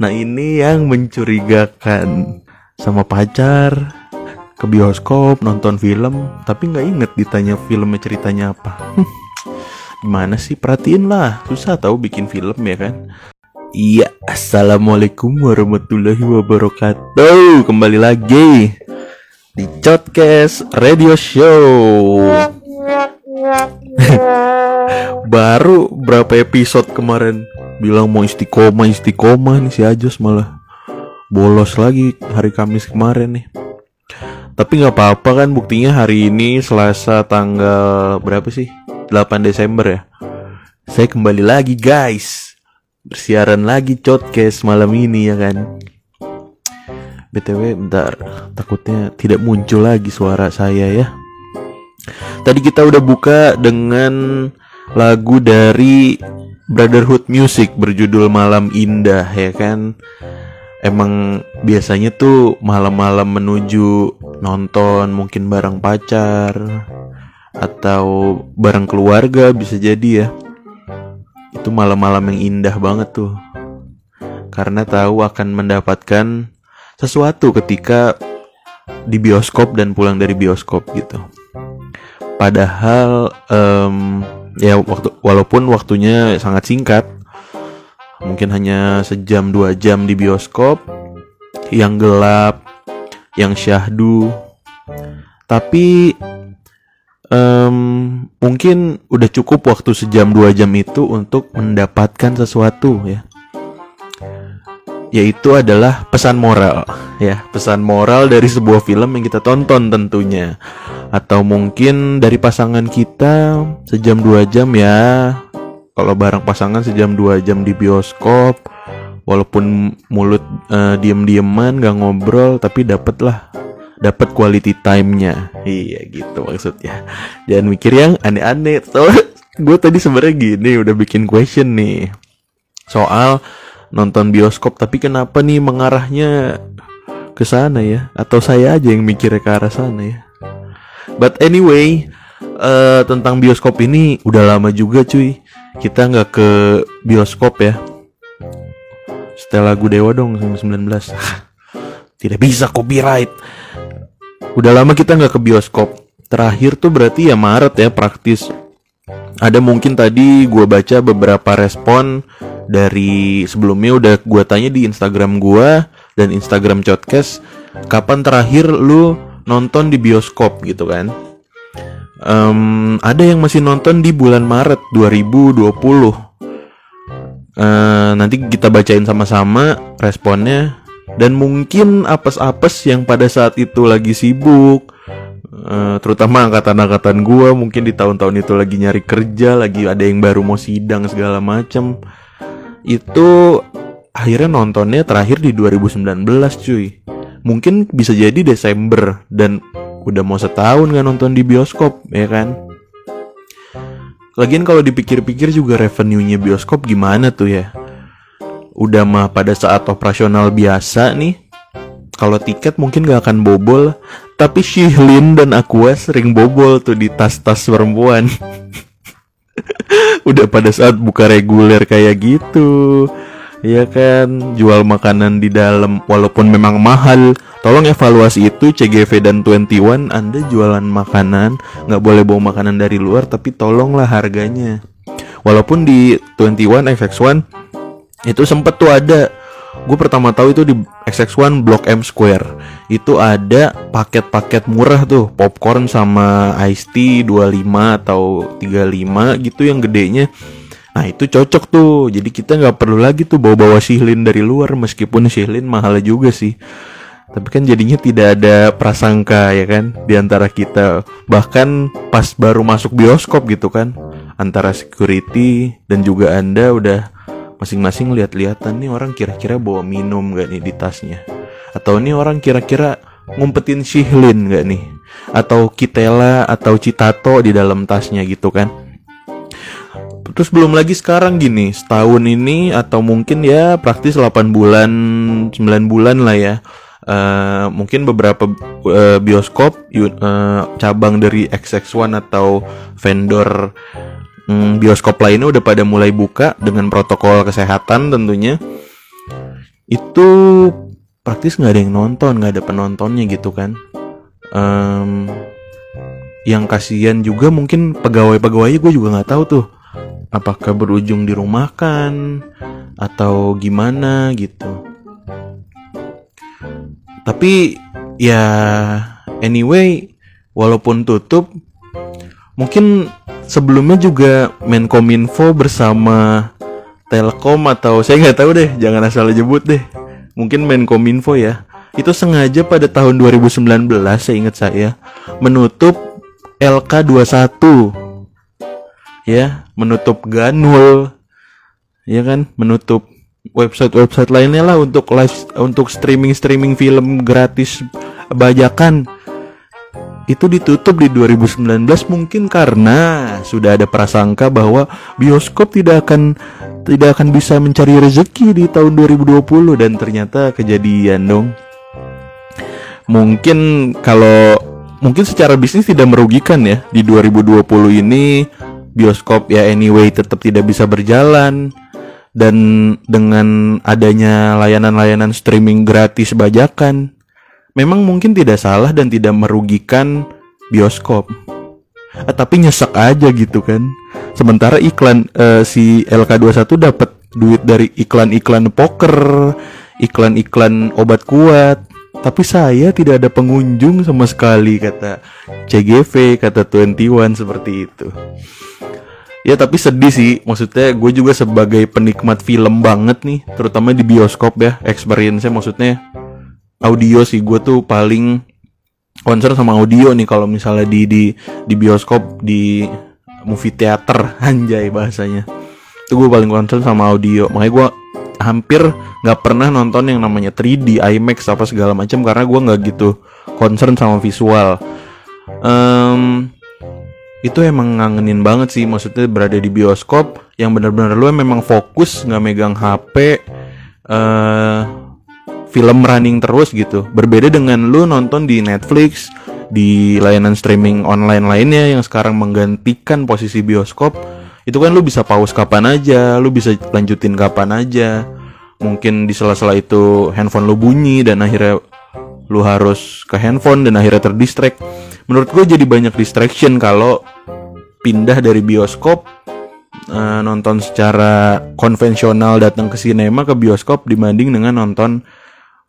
Nah ini yang mencurigakan. Sama pacar Ke bioskop nonton film Tapi nggak inget ditanya filmnya ceritanya apa. Gimana sih? Perhatiin lah. Susah tahu bikin film ya kan? Iya Assalamualaikum warahmatullahi wabarakatuh. Kembali lagi Di Podcast Radio Show. Baru berapa episode kemarin bilang mau istiqomah istiqomah nih si Ajos malah bolos lagi hari Kamis kemarin nih. Tapi nggak apa-apa kan buktinya hari ini Selasa tanggal berapa sih? 8 Desember ya. Saya kembali lagi guys. Bersiaran lagi podcast malam ini ya kan. BTW bentar takutnya tidak muncul lagi suara saya ya. Tadi kita udah buka dengan lagu dari Brotherhood Music berjudul Malam Indah ya kan? Emang biasanya tuh malam-malam menuju nonton mungkin bareng pacar Atau bareng keluarga bisa jadi ya. Itu malam-malam yang indah banget tuh. Karena tahu akan mendapatkan sesuatu ketika di bioskop dan pulang dari bioskop gitu. Padahal um, ya waktu walaupun waktunya sangat singkat. Mungkin hanya sejam dua jam di bioskop. Yang gelap yang syahdu. Tapi um, mungkin udah cukup waktu sejam dua jam itu untuk mendapatkan sesuatu ya yaitu adalah pesan moral ya. Pesan moral dari sebuah film yang kita tonton tentunya. Atau mungkin dari pasangan kita sejam dua jam ya. Kalau bareng pasangan sejam dua jam di bioskop walaupun mulut uh, diem-dieman gak ngobrol tapi dapet lah dapat quality time-nya. Iya gitu maksudnya. Jangan mikir yang aneh-aneh. So gue tadi sebenarnya gini udah bikin question nih. Soal nonton bioskop tapi kenapa nih mengarahnya ke sana ya? Atau saya aja yang mikirnya ke arah sana ya? But anyway uh, tentang bioskop ini udah lama juga cuy. Kita nggak ke bioskop ya. Setelah lagu Dewa dong 19 tidak bisa copyright. Udah lama kita nggak ke bioskop. Terakhir tuh berarti ya Maret ya praktis. Ada mungkin tadi gue baca beberapa respon dari sebelumnya udah gue tanya di Instagram gue dan Instagram Podcast kapan terakhir lu nonton di bioskop gitu kan? Um, ada yang masih nonton di bulan Maret 2020 uh, nanti kita bacain sama-sama responnya. Dan mungkin apes-apes yang pada saat itu lagi sibuk uh, terutama angkatan-angkatan gue mungkin di tahun-tahun itu lagi nyari kerja lagi ada yang baru mau sidang segala macam itu akhirnya nontonnya terakhir di 2019 cuy. Mungkin bisa jadi Desember dan udah mau setahun gak nonton di bioskop ya kan? Lagian kalau dipikir-pikir juga revenue-nya bioskop gimana tuh ya? Udah mah pada saat operasional biasa nih. Kalau tiket mungkin gak akan bobol. Tapi Shihlin dan Aqua sering bobol tuh di tas-tas perempuan udah pada saat buka reguler kayak gitu. Ya kan? Jual makanan di dalam walaupun memang mahal. Tolong evaluasi itu CGV dan 21 anda jualan makanan nggak boleh bawa makanan dari luar tapi tolonglah harganya. Walaupun di 21 FX1 itu sempet tuh ada. Gue pertama tahu itu di XX1 Blok M Square itu ada paket-paket murah tuh. Popcorn sama iced tea 25 atau 35 gitu yang gedenya. Nah itu cocok tuh. Jadi kita nggak perlu lagi tuh bawa-bawa sihlin dari luar Meskipun sihlin mahal juga sih. Tapi kan jadinya tidak ada prasangka ya kan? Di antara kita. Bahkan pas baru masuk bioskop gitu kan Antara security dan juga anda udah masing-masing lihat-lihatan nih orang kira-kira bawa minum gak nih di tasnya atau nih orang kira-kira ngumpetin sihlin gak nih? Atau kitela atau citato di dalam tasnya gitu kan? Terus belum lagi sekarang gini setahun ini atau mungkin ya praktis 8 bulan 9 bulan lah ya. Uh, mungkin beberapa uh, bioskop uh, cabang dari XX1 atau vendor um, bioskop lainnya udah pada mulai buka dengan protokol kesehatan tentunya. Itu praktis nggak ada yang nonton nggak ada penontonnya gitu kan. Um, yang kasihan juga mungkin pegawai-pegawai gue juga nggak tahu tuh apakah berujung di rumah kan atau gimana gitu. Tapi ya anyway walaupun tutup mungkin sebelumnya juga Menkominfo bersama Telkom atau saya nggak tahu deh jangan asal jebut deh mungkin Menkominfo ya. Itu sengaja pada tahun 2019 saya ingat saya menutup LK21 ya menutup Ganul. Ya kan menutup website-website lainnya lah untuk live untuk streaming streaming film gratis bajakan itu ditutup di 2019 mungkin karena sudah ada prasangka bahwa bioskop tidak akan tidak akan bisa mencari rezeki di tahun 2020 dan ternyata kejadian dong. Mungkin kalau mungkin secara bisnis tidak merugikan ya di 2020 ini bioskop ya anyway tetap tidak bisa berjalan dan dengan adanya layanan-layanan streaming gratis bajakan memang mungkin tidak salah dan tidak merugikan bioskop. Eh, tapi nyesek aja gitu kan. Sementara iklan uh, si LK21 dapat duit dari iklan-iklan poker, iklan-iklan obat kuat. Tapi saya tidak ada pengunjung sama sekali kata CGV, kata 21 seperti itu. Ya tapi sedih sih, maksudnya gue juga sebagai penikmat film banget nih, terutama di bioskop ya, experience-nya maksudnya audio sih gue tuh paling concern sama audio nih kalau misalnya di di di bioskop di movie theater anjay bahasanya. Itu gue paling concern sama audio. Makanya gue hampir nggak pernah nonton yang namanya 3D IMAX apa segala macam karena gue nggak gitu concern sama visual. Um, itu emang ngangenin banget sih maksudnya berada di bioskop yang benar-benar lu memang fokus nggak megang HP uh, eh, film running terus gitu. Berbeda dengan lu nonton di Netflix, di layanan streaming online lainnya yang sekarang menggantikan posisi bioskop. Itu kan lu bisa pause kapan aja, lu bisa lanjutin kapan aja. Mungkin di sela-sela itu handphone lu bunyi dan akhirnya lu harus ke handphone dan akhirnya terdistract. Menurut gue jadi banyak distraction kalau pindah dari bioskop uh, nonton secara konvensional datang ke sinema ke bioskop dibanding dengan nonton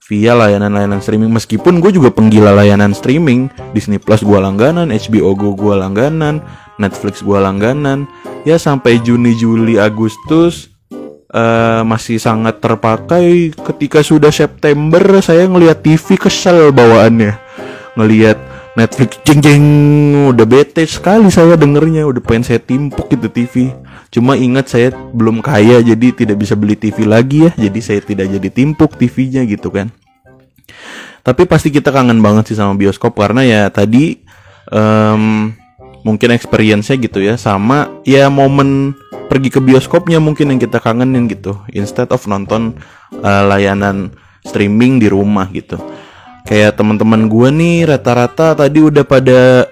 via layanan-layanan streaming. Meskipun gue juga penggila layanan streaming. Disney Plus gue langganan HBO Go gue langganan Netflix gue langganan. Ya sampai Juni Juli Agustus uh, masih sangat terpakai. Ketika sudah September saya ngelihat TV kesel bawaannya. Ngelihat Netflix jeng jeng udah bete sekali saya dengernya. Udah pengen saya timpuk gitu TV cuma ingat saya belum kaya jadi tidak bisa beli TV lagi ya. Jadi saya tidak jadi timpuk TV-nya gitu kan. Tapi pasti kita kangen banget sih sama bioskop karena ya tadi um, mungkin experience-nya gitu ya. Sama ya momen pergi ke bioskopnya mungkin yang kita kangenin gitu. Instead of nonton uh, layanan streaming di rumah gitu. Kayak teman-teman gue nih rata-rata tadi udah pada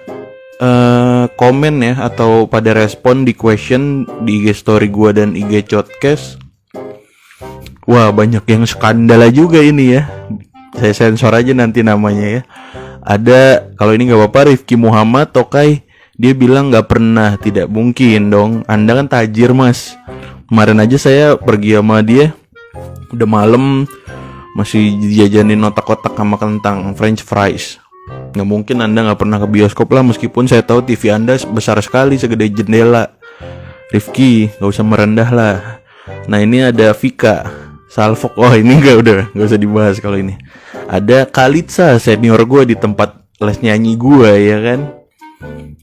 uh, komen ya atau pada respon di question di IG story gue dan IG podcast. Wah banyak yang skandal juga ini ya. Saya sensor aja nanti namanya ya. Ada kalau ini nggak apa-apa Rifki Muhammad Tokai dia bilang nggak pernah tidak mungkin dong. Anda kan tajir mas. Kemarin aja saya pergi sama dia udah malam masih jajanin otak-otak sama kentang French fries Nggak mungkin Anda nggak pernah ke bioskop lah meskipun saya tahu TV Anda besar sekali segede jendela. Rifki, nggak usah merendah lah. Nah ini ada Vika, Salfok. Oh ini nggak udah, nggak usah dibahas kalau ini. Ada Kalitsa senior gue di tempat les nyanyi gue ya kan.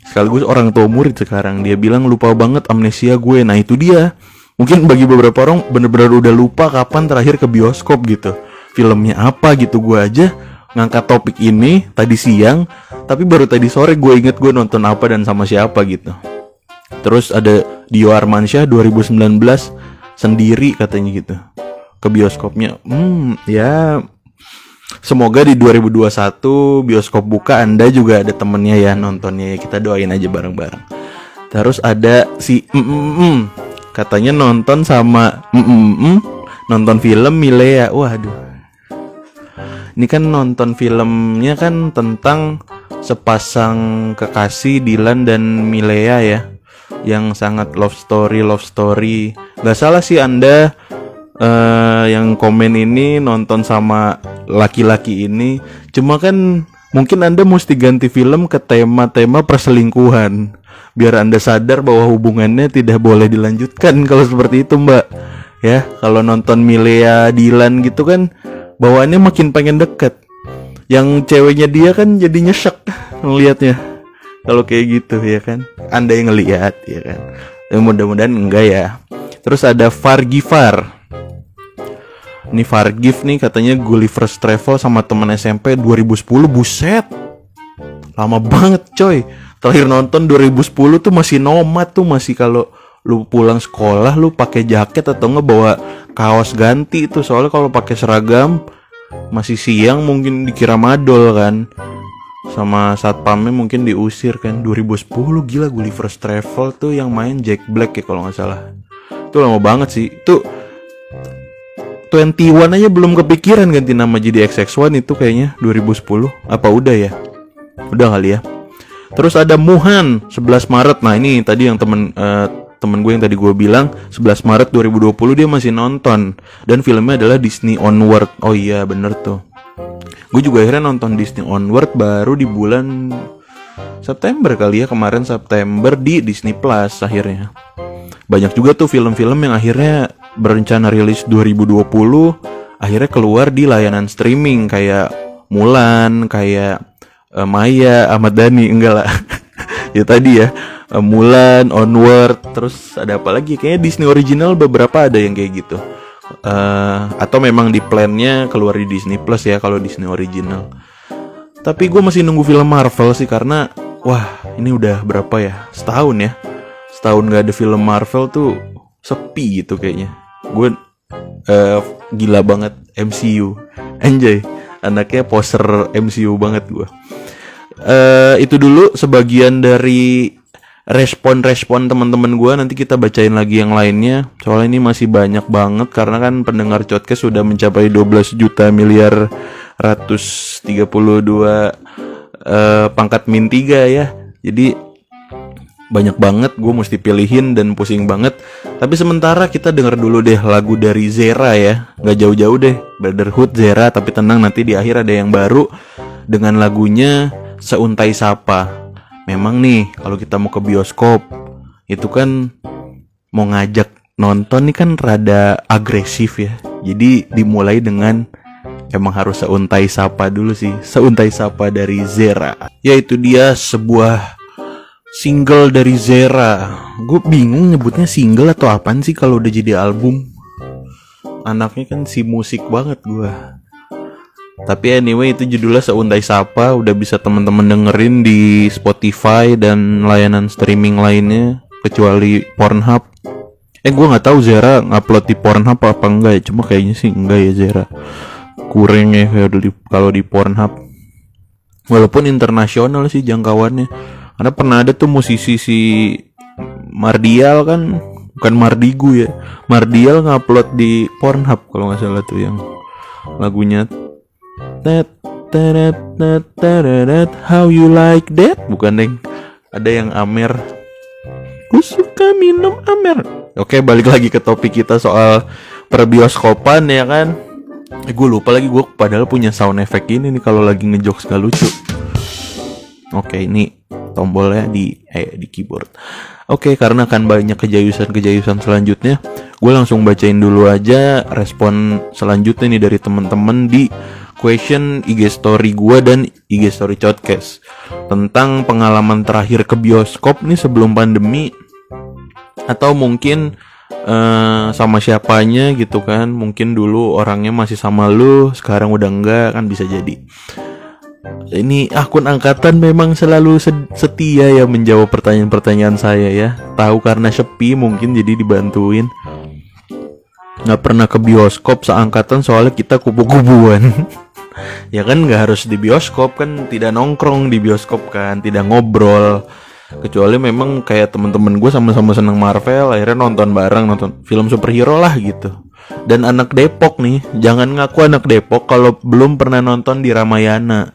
Sekaligus orang tua murid sekarang dia bilang lupa banget amnesia gue. Nah itu dia. Mungkin bagi beberapa orang bener-bener udah lupa kapan terakhir ke bioskop gitu. Filmnya apa gitu gue aja ngangkat topik ini tadi siang tapi baru tadi sore gue inget gue nonton apa dan sama siapa gitu. Terus ada Dio Armansyah 2019 sendiri katanya gitu ke bioskopnya. Hmm ya semoga di 2021 bioskop buka anda juga ada temennya ya nontonnya ya kita doain aja bareng-bareng. Terus ada si mm, mm, mm, katanya nonton sama mm, mm, mm, nonton film Milea. Waduh ini kan nonton filmnya kan tentang sepasang kekasih Dylan dan Milea ya yang sangat love story love story. Gak salah sih anda uh, yang komen ini nonton sama laki-laki ini. Cuma kan mungkin anda mesti ganti film ke tema-tema perselingkuhan biar anda sadar bahwa hubungannya tidak boleh dilanjutkan kalau seperti itu mbak. Ya kalau nonton Milea Dylan gitu kan bawaannya makin pengen deket. Yang ceweknya dia kan jadinya shock ngelihatnya kalau kayak gitu ya kan? Anda yang ngelihat ya kan? Ya, mudah-mudahan enggak ya. Terus ada Fargifar ini Fargif nih katanya Gulliver's Travel sama teman SMP 2010 buset! Lama banget coy. Terakhir nonton 2010 tuh masih nomad tuh masih kalau lu pulang sekolah lu pakai jaket atau nggak bawa kaos ganti itu soalnya kalau pakai seragam masih siang mungkin dikira madol kan. Sama satpamnya mungkin diusir kan. 2010 gila Gulliver's Travel tuh yang main Jack Black ya kalau nggak salah. Itu lama banget sih. Itu 21 aja belum kepikiran ganti nama jadi XX1 itu kayaknya 2010 apa udah ya? Udah kali ya. Terus ada Muhan 11 Maret. Nah ini tadi yang temen uh, temen gue yang tadi gue bilang 11 Maret 2020 dia masih nonton. Dan filmnya adalah Disney Onward. Oh iya bener tuh. Gue juga akhirnya nonton Disney Onward baru di bulan September kali ya kemarin September di Disney Plus akhirnya. Banyak juga tuh film-film yang akhirnya berencana rilis 2020 akhirnya keluar di layanan streaming kayak Mulan kayak uh, Maya Ahmad Dhani enggak lah. Ya tadi ya uh, Mulan, Onward, terus ada apa lagi? Kayaknya Disney original beberapa ada yang kayak gitu. Uh, atau memang di plannya keluar di Disney Plus ya kalau Disney original. Tapi gue masih nunggu film Marvel sih karena wah ini udah berapa ya setahun ya setahun gak ada film Marvel tuh sepi gitu kayaknya. Gue uh, gila banget MCU, enjoy anaknya poser MCU banget gue. Uh, itu dulu sebagian dari respon-respon teman-teman gue nanti kita bacain lagi yang lainnya. Soalnya ini masih banyak banget karena kan pendengar podcast sudah mencapai 12 juta miliar ratus 32 uh, pangkat min 3 ya. Jadi banyak banget gue mesti pilihin dan pusing banget. Tapi sementara kita denger dulu deh lagu dari Zera ya. Nggak jauh-jauh deh Brotherhood Zera. Tapi tenang nanti di akhir ada yang baru dengan lagunya Seuntai Sapa memang nih kalau kita mau ke bioskop itu kan mau ngajak nonton nih kan rada agresif ya. Jadi dimulai dengan emang harus seuntai sapa dulu sih. Seuntai sapa dari Zera. Yaitu dia sebuah single dari Zera. Gue bingung nyebutnya single atau apaan sih kalau udah jadi album. Anaknya kan si musik banget gue. Tapi anyway itu judulnya Seuntai Sapa udah bisa teman-teman dengerin di Spotify dan layanan streaming lainnya kecuali Pornhub. Eh gue nggak tahu Zera ngupload di Pornhub apa enggak ya, cuma kayaknya sih enggak ya Zera. Kurang ya kalau di Pornhub. Walaupun internasional sih jangkauannya. Karena pernah ada tuh musisi si Mardial kan bukan Mardigu ya. Mardial ngupload di Pornhub kalau nggak salah tuh yang lagunya Tet, teret, tet, teret, how you like that? Bukan deng, ada yang Amer. Gue suka minum Amer. Oke, balik lagi ke topik kita soal perbioskopan ya kan. Eh, gue lupa lagi gue padahal punya sound effect ini nih kalau lagi ngejokes gak lucu. Oke, ini tombolnya di eh di keyboard. Oke, karena akan banyak kejayusan-kejayusan selanjutnya, gue langsung bacain dulu aja respon selanjutnya nih dari temen-temen di question IG story gue dan IG story podcast tentang pengalaman terakhir ke bioskop nih sebelum pandemi. Atau mungkin uh, sama siapanya gitu kan. Mungkin dulu orangnya masih sama lu sekarang udah enggak kan bisa jadi. Ini akun angkatan memang selalu setia ya menjawab pertanyaan-pertanyaan saya ya. Tahu karena sepi mungkin jadi dibantuin. Nggak pernah ke bioskop seangkatan soalnya kita kubu-kubuan ya kan nggak harus di bioskop kan tidak nongkrong di bioskop kan tidak ngobrol kecuali memang kayak temen-temen gue sama-sama seneng Marvel akhirnya nonton bareng nonton film superhero lah gitu Dan anak Depok nih, jangan ngaku anak Depok kalau belum pernah nonton di Ramayana.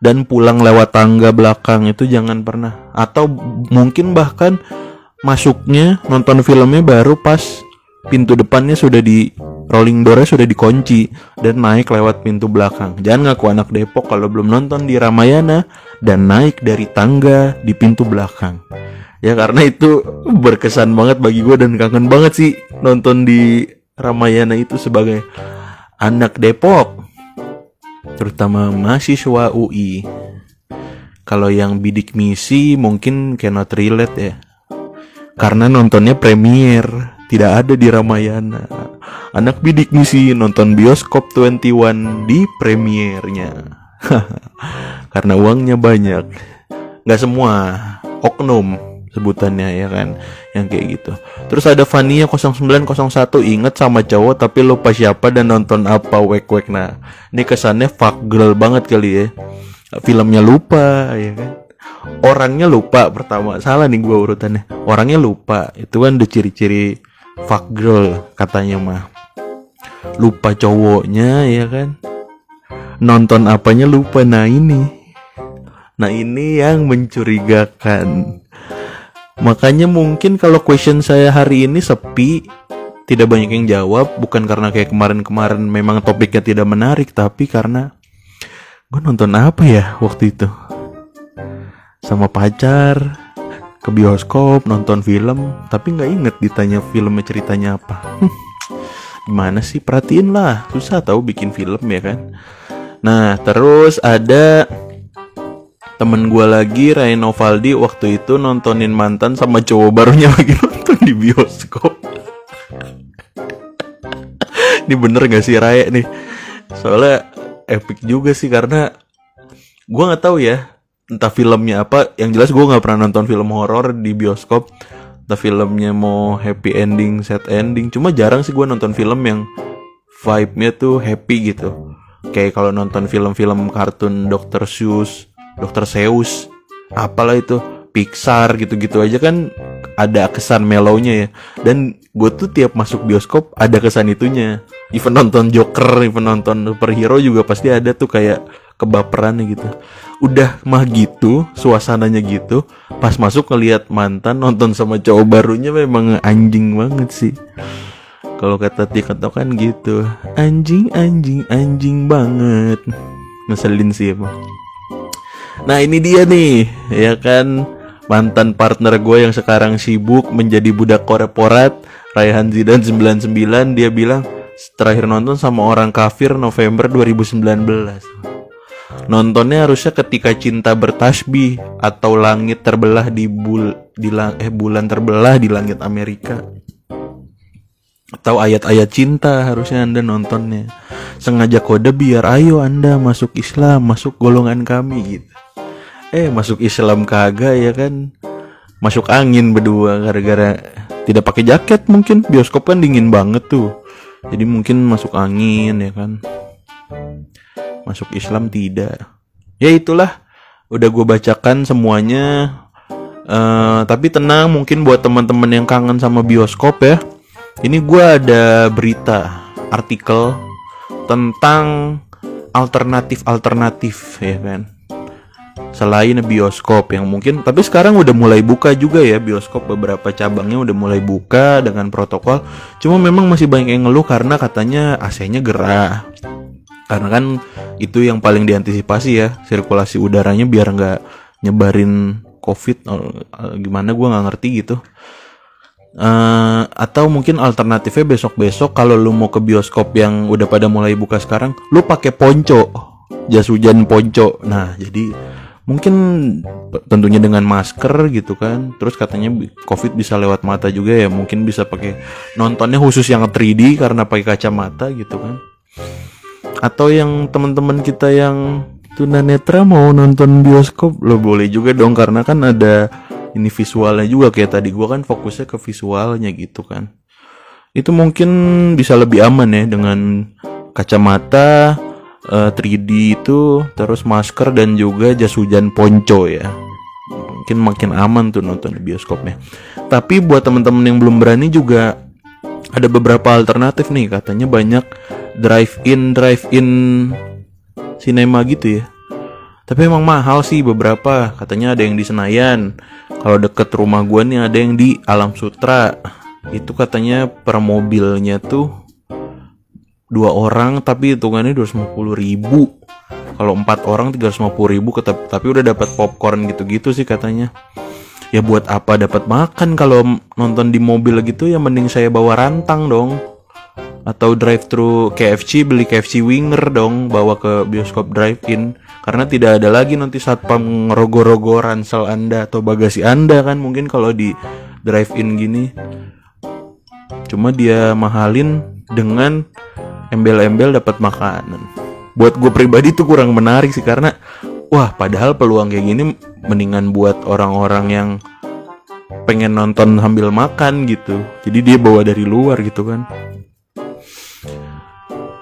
Dan pulang lewat tangga belakang itu jangan pernah. Atau mungkin bahkan masuknya nonton filmnya baru pas pintu depannya sudah di rolling doornya sudah dikunci dan naik lewat pintu belakang. Jangan ngaku anak Depok kalau belum nonton di Ramayana dan naik dari tangga di pintu belakang. Ya karena itu berkesan banget bagi gue dan kangen banget sih nonton di Ramayana itu sebagai anak Depok terutama mahasiswa UI kalau yang bidik misi mungkin cannot relate ya karena nontonnya premier tidak ada di Ramayana. Anak bidik misi nonton bioskop 21 di premiernya. Karena uangnya banyak. Nggak semua. Oknum sebutannya ya kan? Yang kayak gitu. Terus ada Fania 0901 inget sama cowok tapi lupa siapa dan nonton apa wek wek. Nah ini kesannya fuck girl banget kali ya. Filmnya lupa ya kan? Orangnya lupa pertama. Salah nih gua urutannya. Orangnya lupa. Itu kan udah ciri-ciri fuck girl katanya mah. Lupa cowoknya ya kan? Nonton apanya lupa. Nah ini. Nah ini yang mencurigakan. Makanya mungkin kalau question saya hari ini sepi, tidak banyak yang jawab, bukan karena kayak kemarin-kemarin memang topiknya tidak menarik, tapi karena gue nonton apa ya waktu itu? Sama pacar, ke bioskop, nonton film, tapi nggak inget ditanya filmnya ceritanya apa. Gimana sih? Perhatiin lah, susah tahu bikin film ya kan. Nah, terus ada temen gue lagi Ryan Valdi waktu itu nontonin mantan sama cowok barunya lagi nonton di bioskop ini bener gak sih Raya nih soalnya epic juga sih karena gue nggak tahu ya entah filmnya apa yang jelas gue nggak pernah nonton film horor di bioskop. Entah filmnya mau happy ending sad ending. Cuma jarang sih gue nonton film yang vibe-nya tuh happy gitu. Kayak kalau nonton film-film kartun Dr. Seuss Dokter Zeus apalah itu Pixar gitu-gitu aja kan ada kesan mellownya ya. Dan gue tuh tiap masuk bioskop ada kesan itunya. Even nonton Joker even nonton superhero juga pasti ada tuh kayak kebaperan gitu. Udah mah gitu suasananya gitu pas masuk ngelihat mantan nonton sama cowok barunya memang anjing banget sih. Kalau kata TikTok kan gitu anjing anjing anjing banget. Ngeselin sih emang. Nah ini dia nih ya kan? Mantan partner gue yang sekarang sibuk menjadi budak korporat Raihan Zidan 99 dia bilang terakhir nonton sama orang kafir November 2019 Nontonnya harusnya ketika cinta bertasbih atau langit terbelah di bul di lang eh bulan terbelah di langit Amerika. Atau ayat-ayat cinta harusnya anda nontonnya. Sengaja kode biar ayo anda masuk Islam masuk golongan kami gitu. Eh masuk Islam kagak ya kan? Masuk angin berdua gara-gara tidak pakai jaket mungkin. Bioskop kan dingin banget tuh. Jadi mungkin masuk angin ya kan masuk Islam tidak. Ya itulah udah gue bacakan semuanya. Uh, tapi tenang mungkin buat teman-teman yang kangen sama bioskop ya. Ini gue ada berita artikel tentang alternatif alternatif ya kan? Selain bioskop yang mungkin tapi sekarang udah mulai buka juga ya bioskop beberapa cabangnya udah mulai buka dengan protokol. Cuma memang masih banyak yang ngeluh karena katanya AC-nya gerah karena kan itu yang paling diantisipasi ya sirkulasi udaranya biar nggak nyebarin covid eh, gimana gue nggak ngerti gitu. Uh, atau mungkin alternatifnya besok besok kalau lu mau ke bioskop yang udah pada mulai buka sekarang lu pakai ponco jas hujan ponco. Nah jadi mungkin tentunya dengan masker gitu kan. Terus katanya covid bisa lewat mata juga ya mungkin bisa pakai nontonnya khusus yang 3D karena pakai kacamata gitu kan atau yang teman-teman kita yang tunanetra mau nonton bioskop? Lo boleh juga dong karena kan ada ini visualnya juga. Kayak tadi gua kan fokusnya ke visualnya gitu kan. Itu mungkin bisa lebih aman ya dengan kacamata uh, eh, 3D itu terus masker dan juga jas hujan ponco ya. Mungkin makin aman tuh nonton di bioskopnya. Tapi buat teman-teman yang belum berani juga ada beberapa alternatif nih. Katanya banyak drive in drive in cinema gitu ya. Tapi emang mahal sih beberapa katanya ada yang di Senayan. Kalau deket rumah gua nih ada yang di Alam Sutra. Itu katanya per mobilnya tuh dua orang tapi hitungannya 250 ribu. Kalau empat orang 350 ribu tapi udah dapat popcorn gitu-gitu sih katanya. Ya buat apa dapat makan kalau nonton di mobil gitu ya mending saya bawa rantang dong atau drive thru KFC beli KFC winger dong bawa ke bioskop drive in karena tidak ada lagi nanti saat ngerogo-rogo ransel anda atau bagasi anda kan mungkin kalau di drive in gini. Cuma dia mahalin dengan embel-embel dapat makanan. Buat gue pribadi tuh kurang menarik sih karena wah padahal peluang kayak gini mendingan buat orang-orang yang pengen nonton sambil makan gitu. Jadi dia bawa dari luar gitu kan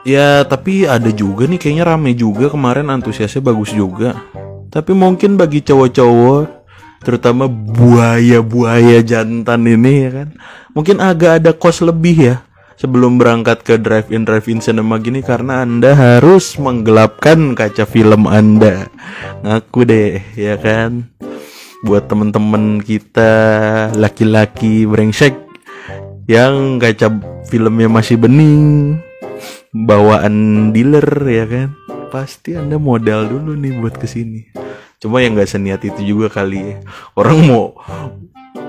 ya tapi ada juga nih kayaknya rame juga kemarin antusiasnya bagus juga tapi mungkin bagi cowok-cowok terutama buaya-buaya jantan ini ya kan mungkin agak ada kos lebih ya sebelum berangkat ke drive-in drive-in cinema gini karena Anda harus menggelapkan kaca film Anda. Ngaku deh, ya kan? Buat temen-temen kita laki-laki brengsek yang kaca filmnya masih bening, bawaan dealer ya kan? Pasti Anda modal dulu nih buat ke sini. Cuma yang nggak seniat itu juga kali ya. Orang mau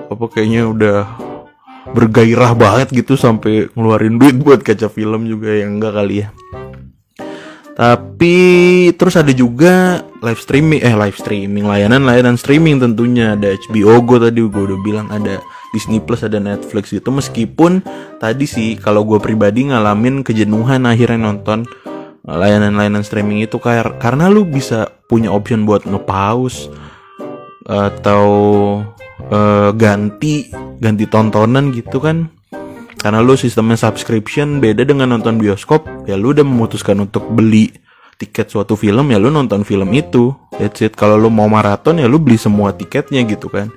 apa kayaknya udah bergairah banget gitu sampai ngeluarin duit buat kaca film juga yang enggak kali ya. Tapi terus ada juga live streaming eh live streaming layanan-layanan streaming tentunya ada HBO Go tadi gue udah bilang ada Disney Plus ada Netflix gitu. Meskipun tadi sih kalau gue pribadi ngalamin kejenuhan akhirnya nonton layanan-layanan streaming itu kayak karena lu bisa punya option buat ngepause atau uh, ganti ganti tontonan gitu kan. Karena lu sistemnya subscription beda dengan nonton bioskop ya lu udah memutuskan untuk beli tiket suatu film ya lu nonton film itu. That's it. Kalau lu mau maraton ya lu beli semua tiketnya gitu kan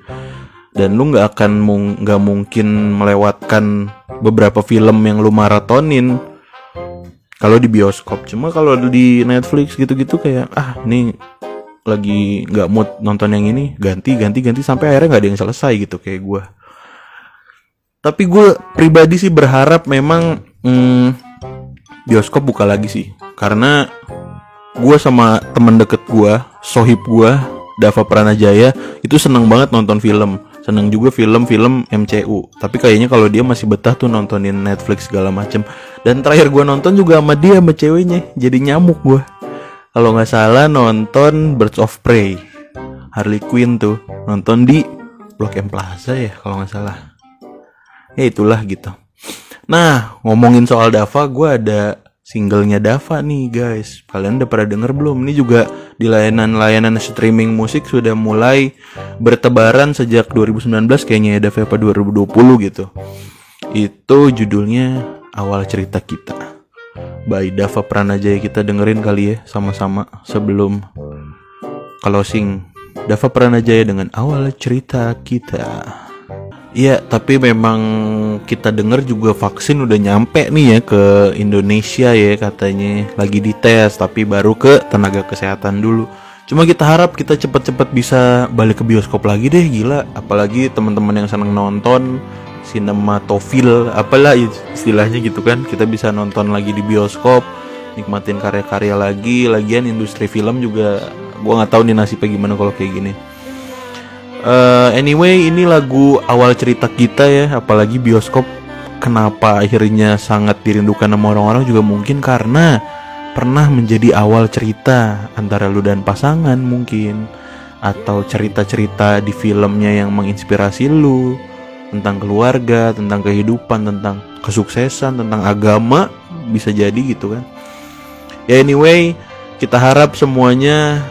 dan lu nggak akan nggak mung mungkin melewatkan beberapa film yang lu maratonin. Kalau di bioskop. Cuma kalau di Netflix gitu-gitu kayak ah ini lagi nggak mood nonton yang ini ganti ganti ganti. Sampai akhirnya nggak ada yang selesai gitu kayak gue tapi gue pribadi sih berharap memang hmm, bioskop buka lagi sih. Karena gue sama temen deket gue sohib gue Dava Pranajaya itu seneng banget nonton film. Seneng juga film-film MCU tapi kayaknya kalau dia masih betah tuh nontonin Netflix segala macem. Dan terakhir gue nonton juga sama dia sama ceweknya. Jadi nyamuk gue kalau nggak salah nonton Birds of Prey. Harley Quinn tuh. Nonton di Blok M Plaza ya kalau nggak salah. Ya itulah gitu. Nah ngomongin soal Dava gue ada singlenya Dava nih guys. Kalian udah pada denger belum? Ini juga di layanan-layanan streaming musik sudah mulai bertebaran sejak 2019 kayaknya ya Dava apa 2020 gitu. Itu judulnya awal cerita kita. By Dava Pranajaya kita dengerin kali ya sama-sama sebelum closing. Dava Pranajaya dengan awal cerita kita. Iya, tapi memang kita dengar juga vaksin udah nyampe nih ya ke Indonesia ya katanya. Lagi dites tapi baru ke tenaga kesehatan dulu. Cuma kita harap kita cepet-cepet bisa balik ke bioskop lagi deh gila, apalagi teman-teman yang seneng nonton sinematofil apalah istilahnya gitu kan. Kita bisa nonton lagi di bioskop nikmatin karya-karya lagi. Lagian industri film juga gue nggak tahu nih nasibnya gimana kalau kayak gini uh, anyway ini lagu awal cerita kita ya apalagi bioskop. Kenapa akhirnya sangat dirindukan sama orang-orang juga mungkin karena pernah menjadi awal cerita antara lu dan pasangan mungkin. Atau cerita-cerita di filmnya yang menginspirasi lu. Tentang keluarga, tentang kehidupan, tentang kesuksesan, tentang agama. Bisa jadi gitu kan. Ya anyway, kita harap semuanya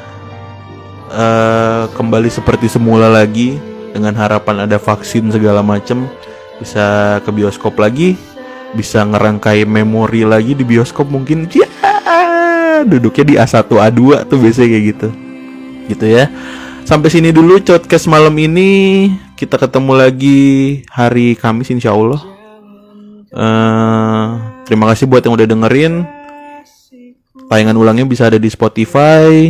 uh, kembali seperti semula lagi dengan harapan ada vaksin segala macam bisa ke bioskop lagi, bisa ngerangkai memori lagi di bioskop mungkin ya duduknya di A1 A2 tuh biasanya kayak gitu. Gitu ya. Sampai sini dulu podcast malam ini. Kita ketemu lagi hari Kamis insya Allah. Eh, terima kasih buat yang udah dengerin. Tayangan ulangnya bisa ada di Spotify.